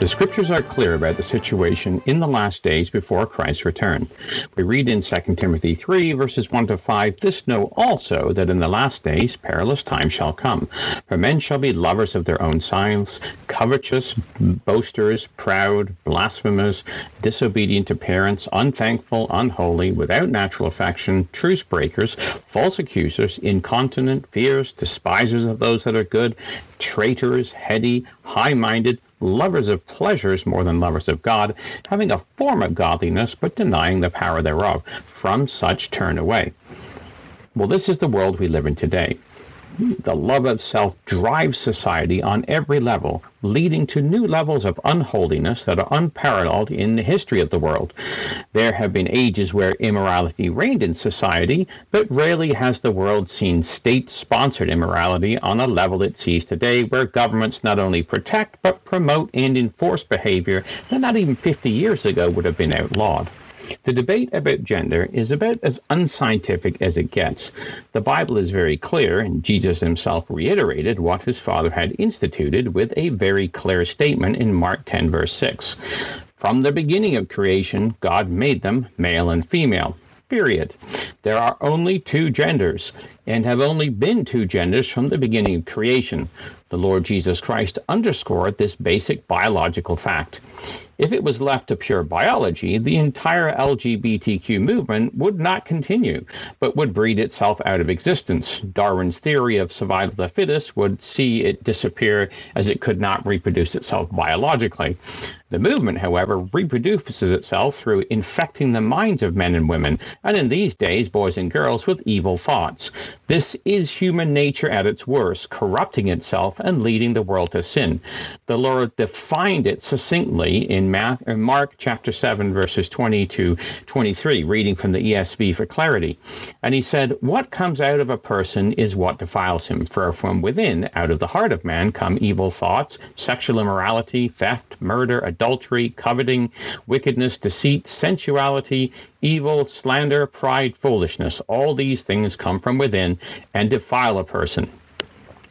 The scriptures are clear about the situation in the last days before Christ's return. We read in 2 Timothy 3, verses 1 to 5 This know also that in the last days perilous times shall come. For men shall be lovers of their own selves, covetous, boasters, proud, blasphemous, disobedient to parents, unthankful, unholy, without natural affection, truce breakers, false accusers, incontinent, fierce, despisers of those that are good, traitors, heady, high minded lovers of pleasures more than lovers of God, having a form of godliness, but denying the power thereof. From such turn away. Well, this is the world we live in today the love of self drives society on every level, leading to new levels of unholiness that are unparalleled in the history of the world. There have been ages where immorality reigned in society, but rarely has the world seen state sponsored immorality on a level it sees today, where governments not only protect but promote and enforce behavior that not even 50 years ago would have been outlawed. The debate about gender is about as unscientific as it gets. The Bible is very clear, and Jesus himself reiterated what his Father had instituted with a very clear statement in Mark 10, verse 6. From the beginning of creation, God made them male and female. Period. There are only two genders, and have only been two genders from the beginning of creation. The Lord Jesus Christ underscored this basic biological fact. If it was left to pure biology, the entire LGBTQ movement would not continue, but would breed itself out of existence. Darwin's theory of survival of the fittest would see it disappear as it could not reproduce itself biologically. The movement, however, reproduces itself through infecting the minds of men and women, and in these days, boys and girls, with evil thoughts. This is human nature at its worst, corrupting itself and leading the world to sin. The Lord defined it succinctly in uh, Mark chapter 7, verses 20 to 23, reading from the ESV for clarity. And he said, What comes out of a person is what defiles him, for from within, out of the heart of man, come evil thoughts, sexual immorality, theft, murder, adultery, coveting, wickedness, deceit, sensuality, evil, slander, pride, foolishness. All these things come from within and defile a person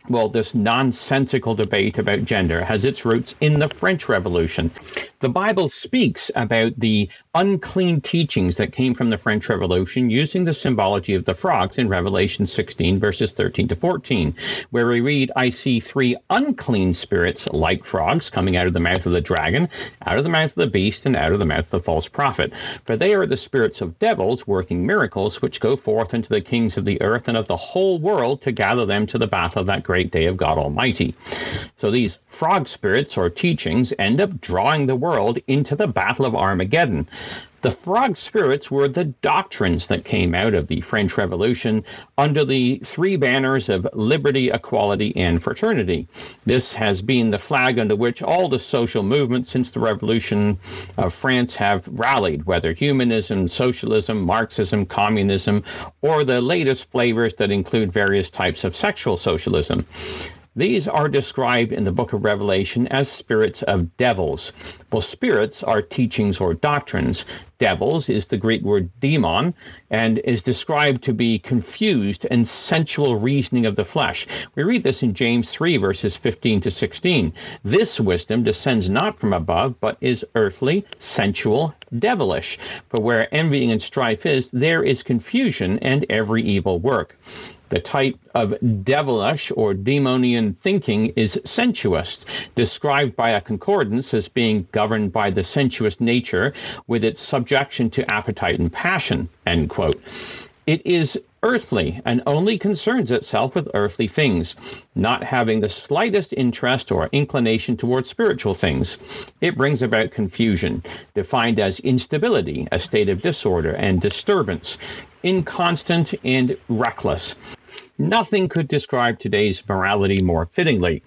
well, this nonsensical debate about gender has its roots in the French Revolution. The Bible speaks about the unclean teachings that came from the French Revolution using the symbology of the frogs in Revelation 16, verses 13 to 14, where we read, I see three unclean spirits like frogs coming out of the mouth of the dragon, out of the mouth of the beast, and out of the mouth of the false prophet. For they are the spirits of devils working miracles, which go forth unto the kings of the earth and of the whole world to gather them to the battle of that great day of God Almighty. So these frog spirits or teachings end up drawing the world into the battle of Armageddon. The frog spirits were the doctrines that came out of the French Revolution under the three banners of liberty, equality, and fraternity. This has been the flag under which all the social movements since the Revolution of France have rallied, whether humanism, socialism, Marxism, communism, or the latest flavors that include various types of sexual socialism. These are described in the book of Revelation as spirits of devils. Well, spirits are teachings or doctrines. Devils is the Greek word demon and is described to be confused and sensual reasoning of the flesh. We read this in James 3, verses 15 to 16. This wisdom descends not from above, but is earthly, sensual, devilish. For where envying and strife is, there is confusion and every evil work. The type of devilish or demonian thinking is sensuous, described by a concordance as being governed by the sensuous nature with its subjection to appetite and passion. End quote. It is earthly and only concerns itself with earthly things, not having the slightest interest or inclination towards spiritual things. It brings about confusion, defined as instability, a state of disorder and disturbance, inconstant and reckless. Nothing could describe today's morality more fittingly.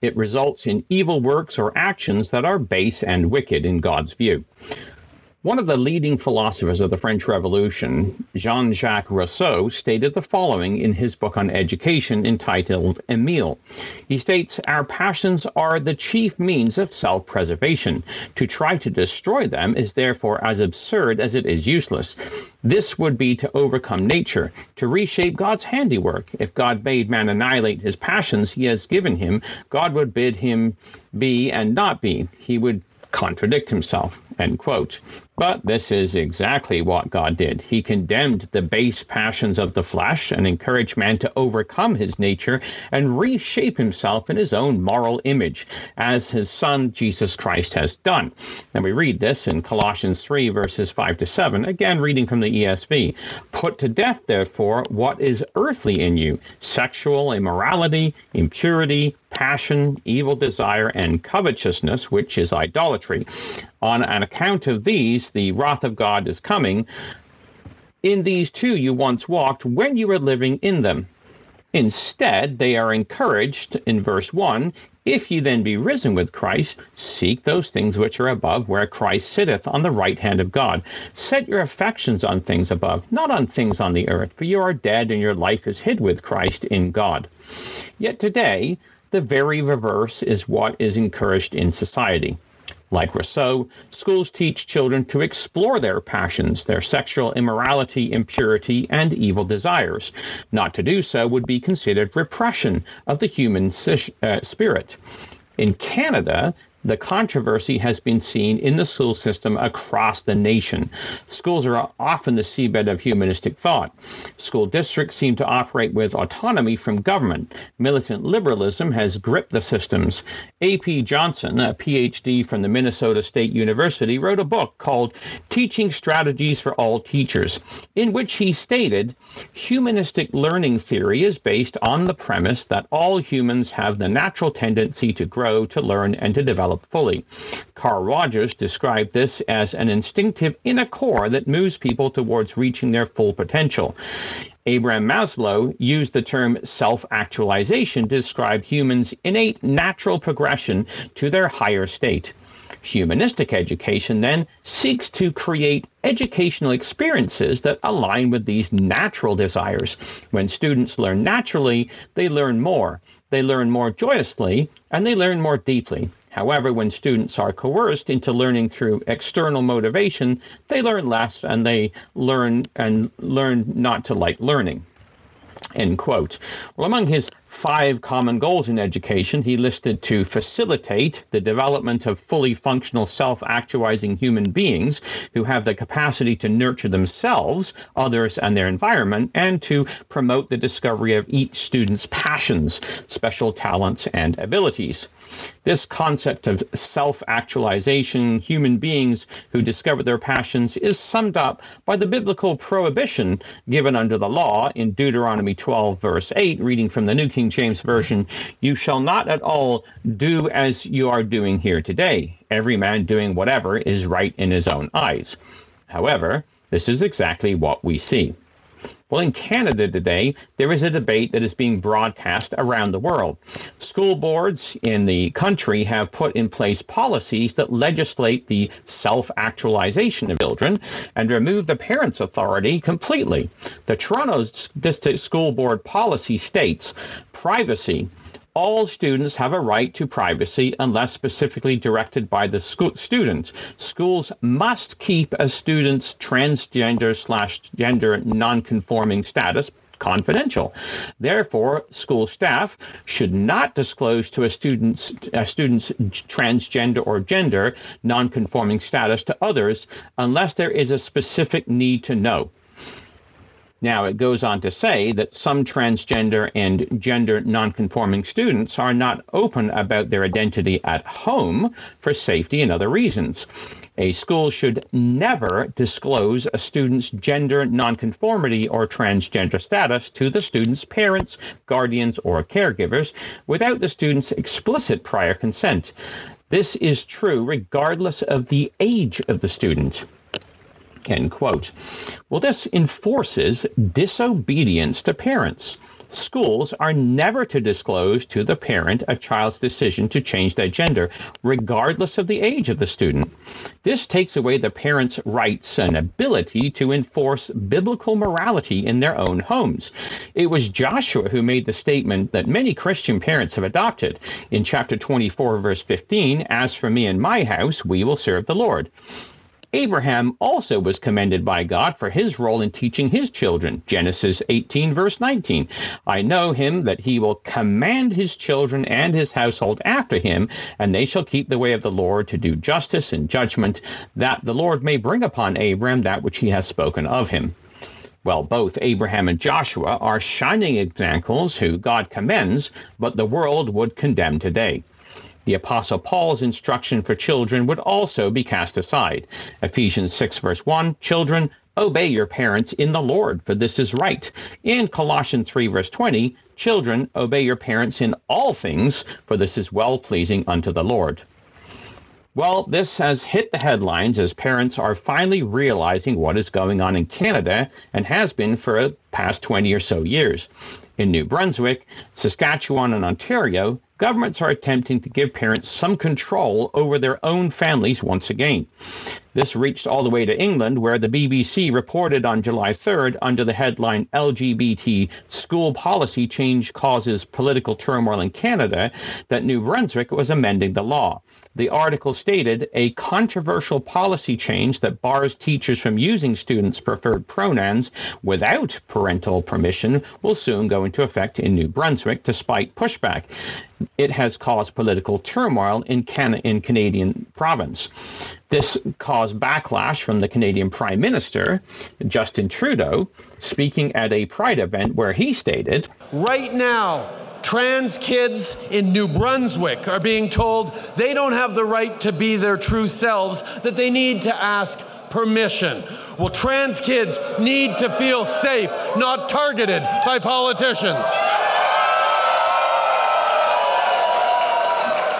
It results in evil works or actions that are base and wicked in God's view. One of the leading philosophers of the French Revolution, Jean Jacques Rousseau, stated the following in his book on education entitled Emile. He states, Our passions are the chief means of self preservation. To try to destroy them is therefore as absurd as it is useless. This would be to overcome nature, to reshape God's handiwork. If God bade man annihilate his passions he has given him, God would bid him be and not be. He would contradict himself. End quote. But this is exactly what God did. He condemned the base passions of the flesh and encouraged man to overcome his nature and reshape himself in his own moral image, as his Son Jesus Christ has done. And we read this in Colossians 3, verses 5 to 7, again reading from the ESV. Put to death, therefore, what is earthly in you sexual immorality, impurity, passion, evil desire, and covetousness, which is idolatry. On an account of these, the wrath of God is coming. In these too you once walked when you were living in them. Instead, they are encouraged in verse 1 If ye then be risen with Christ, seek those things which are above, where Christ sitteth on the right hand of God. Set your affections on things above, not on things on the earth, for you are dead, and your life is hid with Christ in God. Yet today, the very reverse is what is encouraged in society. Like Rousseau, schools teach children to explore their passions, their sexual immorality, impurity, and evil desires. Not to do so would be considered repression of the human uh, spirit. In Canada, the controversy has been seen in the school system across the nation. Schools are often the seabed of humanistic thought. School districts seem to operate with autonomy from government. Militant liberalism has gripped the systems. A.P. Johnson, a PhD from the Minnesota State University, wrote a book called Teaching Strategies for All Teachers, in which he stated humanistic learning theory is based on the premise that all humans have the natural tendency to grow, to learn, and to develop fully. Carl Rogers described this as an instinctive inner core that moves people towards reaching their full potential. Abraham Maslow used the term self actualization to describe humans' innate natural progression to their higher state. Humanistic education then seeks to create educational experiences that align with these natural desires. When students learn naturally, they learn more. They learn more joyously, and they learn more deeply. However, when students are coerced into learning through external motivation, they learn less and they learn and learn not to like learning. End quote. Well, among his five common goals in education, he listed to facilitate the development of fully functional self actualizing human beings who have the capacity to nurture themselves, others, and their environment, and to promote the discovery of each student's passions, special talents, and abilities. This concept of self actualization, human beings who discover their passions, is summed up by the biblical prohibition given under the law in Deuteronomy 12, verse 8, reading from the New King James Version You shall not at all do as you are doing here today. Every man doing whatever is right in his own eyes. However, this is exactly what we see. Well, in Canada today, there is a debate that is being broadcast around the world. School boards in the country have put in place policies that legislate the self actualization of children and remove the parents' authority completely. The Toronto District School Board policy states privacy all students have a right to privacy unless specifically directed by the school student. Schools must keep a student's transgender slash gender nonconforming status confidential. Therefore, school staff should not disclose to a student's, a student's transgender or gender nonconforming status to others unless there is a specific need to know. Now, it goes on to say that some transgender and gender nonconforming students are not open about their identity at home for safety and other reasons. A school should never disclose a student's gender nonconformity or transgender status to the student's parents, guardians, or caregivers without the student's explicit prior consent. This is true regardless of the age of the student. End quote. Well, this enforces disobedience to parents. Schools are never to disclose to the parent a child's decision to change their gender, regardless of the age of the student. This takes away the parent's rights and ability to enforce biblical morality in their own homes. It was Joshua who made the statement that many Christian parents have adopted in chapter 24, verse 15 As for me and my house, we will serve the Lord. Abraham also was commended by God for his role in teaching his children. Genesis 18, verse 19. I know him that he will command his children and his household after him, and they shall keep the way of the Lord to do justice and judgment, that the Lord may bring upon Abraham that which he has spoken of him. Well, both Abraham and Joshua are shining examples who God commends, but the world would condemn today. The Apostle Paul's instruction for children would also be cast aside. Ephesians 6, verse 1 Children, obey your parents in the Lord, for this is right. And Colossians 3, verse 20 Children, obey your parents in all things, for this is well pleasing unto the Lord. Well, this has hit the headlines as parents are finally realizing what is going on in Canada and has been for past 20 or so years. In New Brunswick, Saskatchewan, and Ontario, governments are attempting to give parents some control over their own families once again. This reached all the way to England, where the BBC reported on July 3rd under the headline LGBT School Policy Change Causes Political Turmoil in Canada that New Brunswick was amending the law. The article stated a controversial policy change that bars teachers from using students' preferred pronouns without parental permission will soon go into effect in New Brunswick despite pushback. It has caused political turmoil in, Can- in Canadian province. This caused backlash from the Canadian Prime Minister, Justin Trudeau, speaking at a Pride event where he stated Right now, trans kids in New Brunswick are being told they don't have the right to be their true selves, that they need to ask permission. Well, trans kids need to feel safe, not targeted by politicians.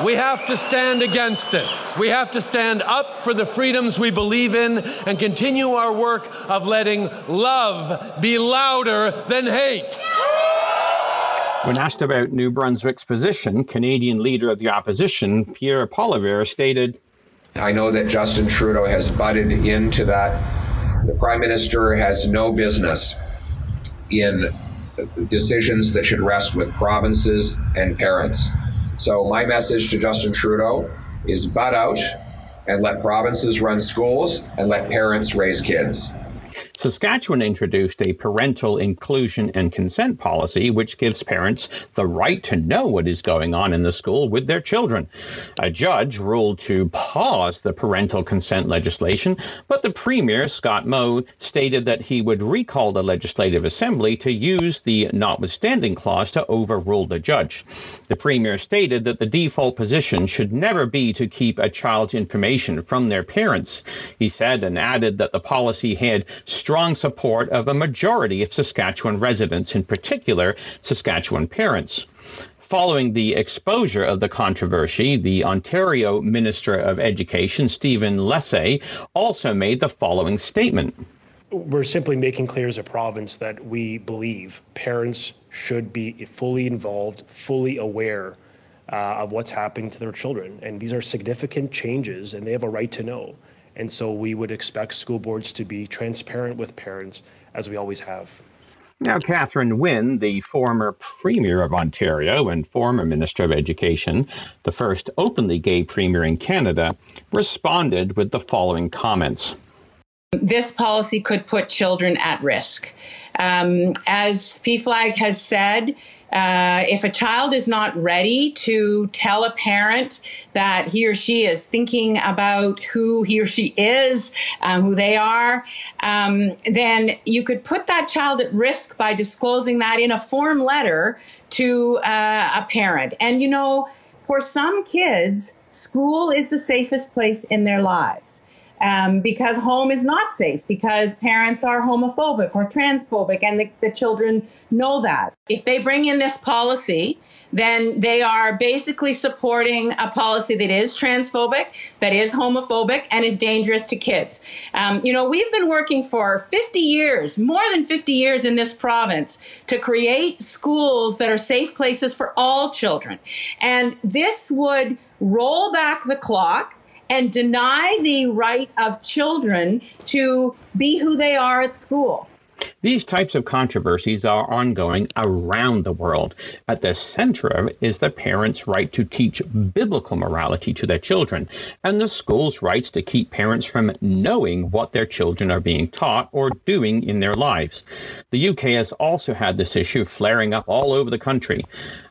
We have to stand against this. We have to stand up for the freedoms we believe in and continue our work of letting love be louder than hate. When asked about New Brunswick's position, Canadian leader of the opposition, Pierre Poilievre, stated I know that Justin Trudeau has butted into that. The Prime Minister has no business in decisions that should rest with provinces and parents. So, my message to Justin Trudeau is butt out and let provinces run schools and let parents raise kids. Saskatchewan introduced a parental inclusion and consent policy, which gives parents the right to know what is going on in the school with their children. A judge ruled to pause the parental consent legislation, but the Premier, Scott Moe, stated that he would recall the Legislative Assembly to use the notwithstanding clause to overrule the judge. The Premier stated that the default position should never be to keep a child's information from their parents. He said and added that the policy had strong support of a majority of Saskatchewan residents, in particular Saskatchewan parents. Following the exposure of the controversy, the Ontario Minister of Education, Stephen Lecce, also made the following statement. We're simply making clear as a province that we believe parents should be fully involved, fully aware uh, of what's happening to their children. And these are significant changes, and they have a right to know. And so we would expect school boards to be transparent with parents, as we always have. Now, Catherine Wynne, the former Premier of Ontario and former Minister of Education, the first openly gay Premier in Canada, responded with the following comments. This policy could put children at risk. Um, as PFLAG has said, uh, if a child is not ready to tell a parent that he or she is thinking about who he or she is, um, who they are, um, then you could put that child at risk by disclosing that in a form letter to uh, a parent. And you know, for some kids, school is the safest place in their lives um, because home is not safe, because parents are homophobic or transphobic, and the, the children know that. If they bring in this policy then they are basically supporting a policy that is transphobic, that is homophobic, and is dangerous to kids. Um, you know, we've been working for 50 years, more than 50 years in this province, to create schools that are safe places for all children. And this would roll back the clock and deny the right of children to be who they are at school. These types of controversies are ongoing around the world. At the center of it is the parents' right to teach biblical morality to their children, and the school's rights to keep parents from knowing what their children are being taught or doing in their lives. The UK has also had this issue flaring up all over the country.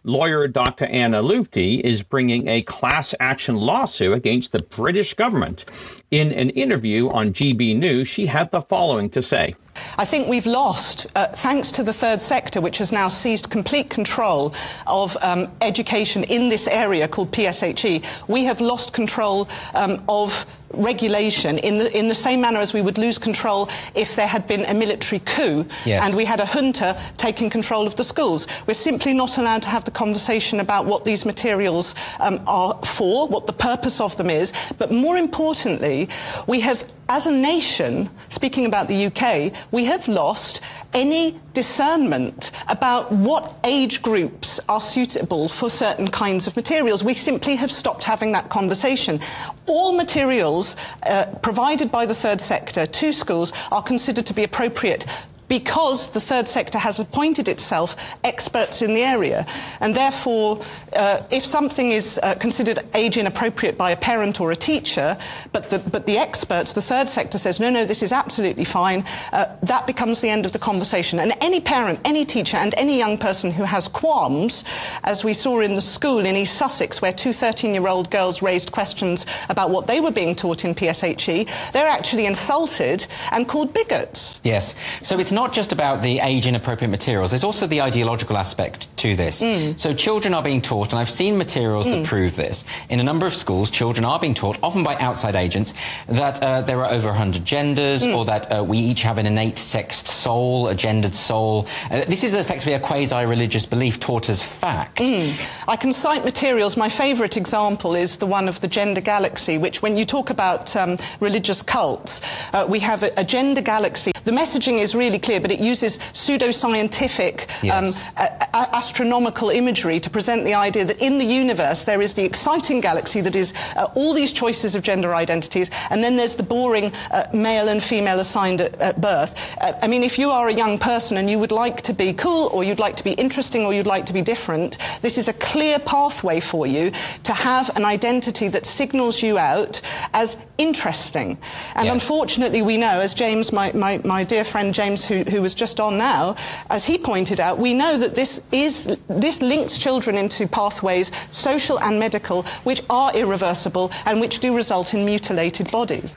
Lawyer Dr. Anna Loutfi is bringing a class action lawsuit against the British government. In an interview on GB News, she had the following to say. I think we've lost, uh, thanks to the third sector, which has now seized complete control of um, education in this area called PSHE, we have lost control um, of regulation in the, in the same manner as we would lose control if there had been a military coup yes. and we had a junta taking control of the schools. We're simply not allowed to have the conversation about what these materials um, are for, what the purpose of them is, but more importantly, we have as a nation, speaking about the UK, we have lost any discernment about what age groups are suitable for certain kinds of materials. We simply have stopped having that conversation. All materials uh, provided by the third sector to schools are considered to be appropriate because the third sector has appointed itself experts in the area. And therefore, uh, if something is uh, considered age inappropriate by a parent or a teacher, but the, but the experts, the third sector says, no, no, this is absolutely fine, uh, that becomes the end of the conversation. And any parent, any teacher, and any young person who has qualms, as we saw in the school in East Sussex, where two 13 year old girls raised questions about what they were being taught in PSHE, they're actually insulted and called bigots. Yes. So it's not not just about the age inappropriate materials, there's also the ideological aspect to this. Mm. So children are being taught, and I've seen materials mm. that prove this. In a number of schools, children are being taught, often by outside agents, that uh, there are over 100 genders, mm. or that uh, we each have an innate sexed soul, a gendered soul. Uh, this is effectively a quasi-religious belief taught as fact. Mm. I can cite materials. My favourite example is the one of the gender galaxy, which when you talk about um, religious cults, uh, we have a, a gender galaxy. The messaging is really clear clear, but it uses pseudoscientific, yes. um, astronomical imagery to present the idea that in the universe there is the exciting galaxy that is uh, all these choices of gender identities, and then there's the boring uh, male and female assigned at, at birth. Uh, I mean, if you are a young person and you would like to be cool, or you'd like to be interesting, or you'd like to be different, this is a clear pathway for you to have an identity that signals you out as interesting. And yes. unfortunately, we know, as James, my, my, my dear friend James, who who, was just on now, as he pointed out, we know that this, is, this links children into pathways, social and medical, which are irreversible and which do result in mutilated bodies.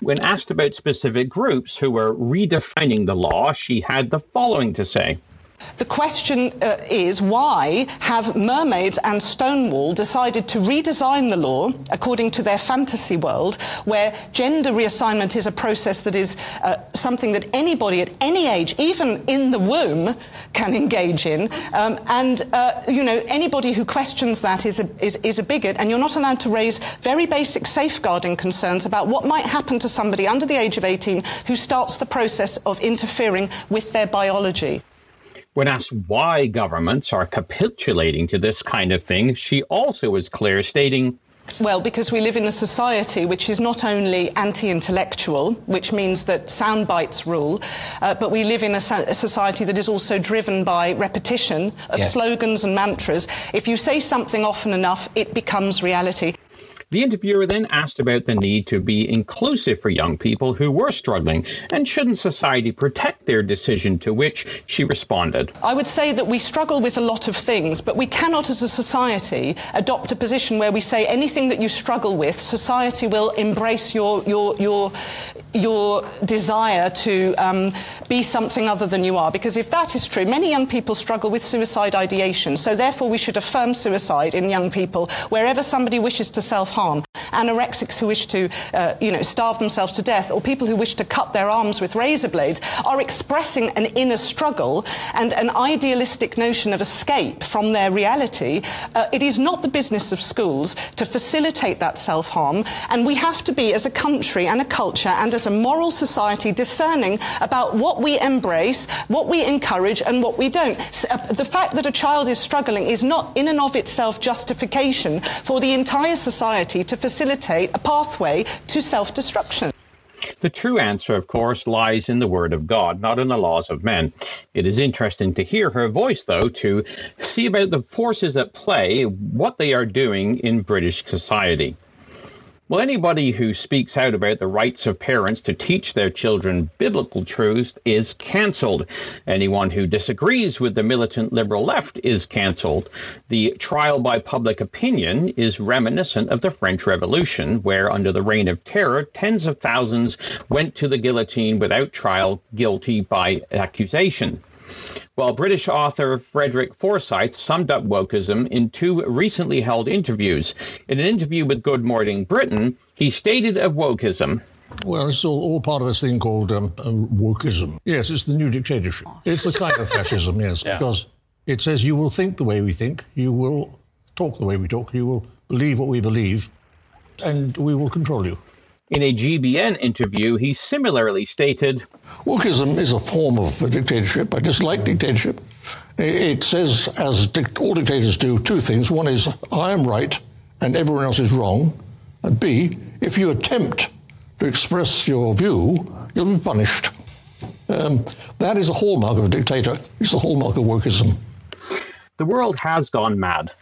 When asked about specific groups who were redefining the law, she had the following to say. The question uh, is why have Mermaids and Stonewall decided to redesign the law according to their fantasy world, where gender reassignment is a process that is uh, something that anybody at any age, even in the womb, can engage in, um, and uh, you know anybody who questions that is a, is, is a bigot, and you're not allowed to raise very basic safeguarding concerns about what might happen to somebody under the age of 18 who starts the process of interfering with their biology. When asked why governments are capitulating to this kind of thing, she also was clear, stating, well, because we live in a society which is not only anti intellectual, which means that sound bites rule, uh, but we live in a, a, society that is also driven by repetition of yes. slogans and mantras. If you say something often enough, it becomes reality. The interviewer then asked about the need to be inclusive for young people who were struggling and shouldn't society protect their decision, to which she responded. I would say that we struggle with a lot of things, but we cannot as a society adopt a position where we say anything that you struggle with, society will embrace your, your, your, your desire to um, be something other than you are. Because if that is true, many young people struggle with suicide ideation. So therefore we should affirm suicide in young people wherever somebody wishes to self-harm harm. Anorexics who wish to, uh, you know, starve themselves to death, or people who wish to cut their arms with razor blades, are expressing an inner struggle and an idealistic notion of escape from their reality. Uh, it is not the business of schools to facilitate that self harm, and we have to be, as a country and a culture and as a moral society, discerning about what we embrace, what we encourage, and what we don't. Uh, the fact that a child is struggling is not, in and of itself, justification for the entire society to facilitate a pathway to self destruction. The true answer, of course, lies in the Word of God, not in the laws of men. It is interesting to hear her voice, though, to see about the forces at play, what they are doing in British society. Well, anybody who speaks out about the rights of parents to teach their children biblical truths is canceled. Anyone who disagrees with the militant liberal left is canceled. The trial by public opinion is reminiscent of the French Revolution, where under the reign of terror, tens of thousands went to the guillotine without trial, guilty by accusation. Well, British author Frederick Forsyth summed up wokeism in two recently held interviews. In an interview with Good Morning Britain, he stated of wokeism. Well, it's all, all part of this thing called um, um, wokeism. Yes, it's the new dictatorship. It's the kind of fascism, yes, yeah. because it says you will think the way we think, you will talk the way we talk, you will believe what we believe, and we will control you. In a GBN interview, he similarly stated Wokeism is a form of dictatorship. I dislike dictatorship. It says, as all dictators do, two things. One is, I am right and everyone else is wrong. And B, if you attempt to express your view, you'll be punished. Um, that is a hallmark of a dictator. It's the hallmark of wokeism. The world has gone mad.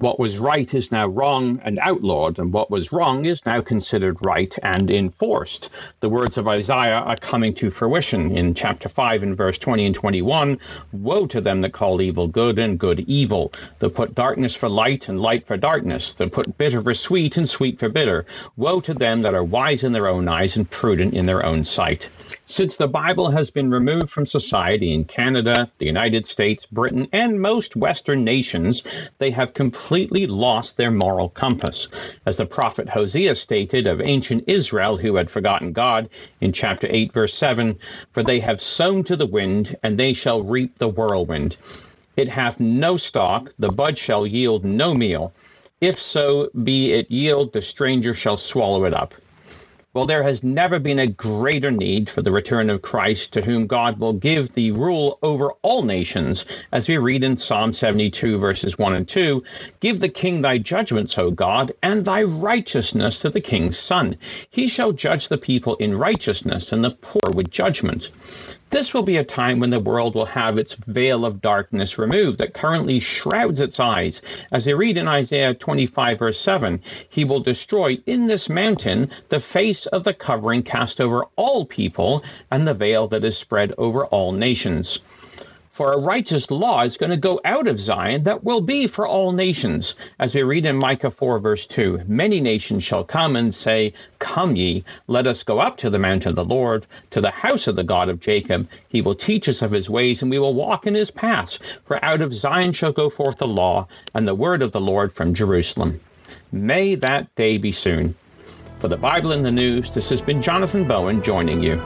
What was right is now wrong and outlawed, and what was wrong is now considered right and enforced. The words of Isaiah are coming to fruition in chapter 5 and verse 20 and 21. Woe to them that call evil good and good evil, that put darkness for light and light for darkness, that put bitter for sweet and sweet for bitter. Woe to them that are wise in their own eyes and prudent in their own sight. Since the Bible has been removed from society in Canada, the United States, Britain, and most Western nations, they have completely lost their moral compass. As the prophet Hosea stated of ancient Israel who had forgotten God in chapter 8, verse 7 For they have sown to the wind, and they shall reap the whirlwind. It hath no stalk, the bud shall yield no meal. If so be it yield, the stranger shall swallow it up. Well, there has never been a greater need for the return of Christ, to whom God will give the rule over all nations, as we read in Psalm 72, verses 1 and 2 Give the king thy judgments, O God, and thy righteousness to the king's son. He shall judge the people in righteousness, and the poor with judgment. This will be a time when the world will have its veil of darkness removed that currently shrouds its eyes. As we read in Isaiah 25, verse 7, He will destroy in this mountain the face of the covering cast over all people and the veil that is spread over all nations. For a righteous law is going to go out of Zion that will be for all nations. As we read in Micah 4, verse 2 Many nations shall come and say, Come ye, let us go up to the mount of the Lord, to the house of the God of Jacob. He will teach us of his ways, and we will walk in his paths. For out of Zion shall go forth the law, and the word of the Lord from Jerusalem. May that day be soon. For the Bible in the News, this has been Jonathan Bowen joining you.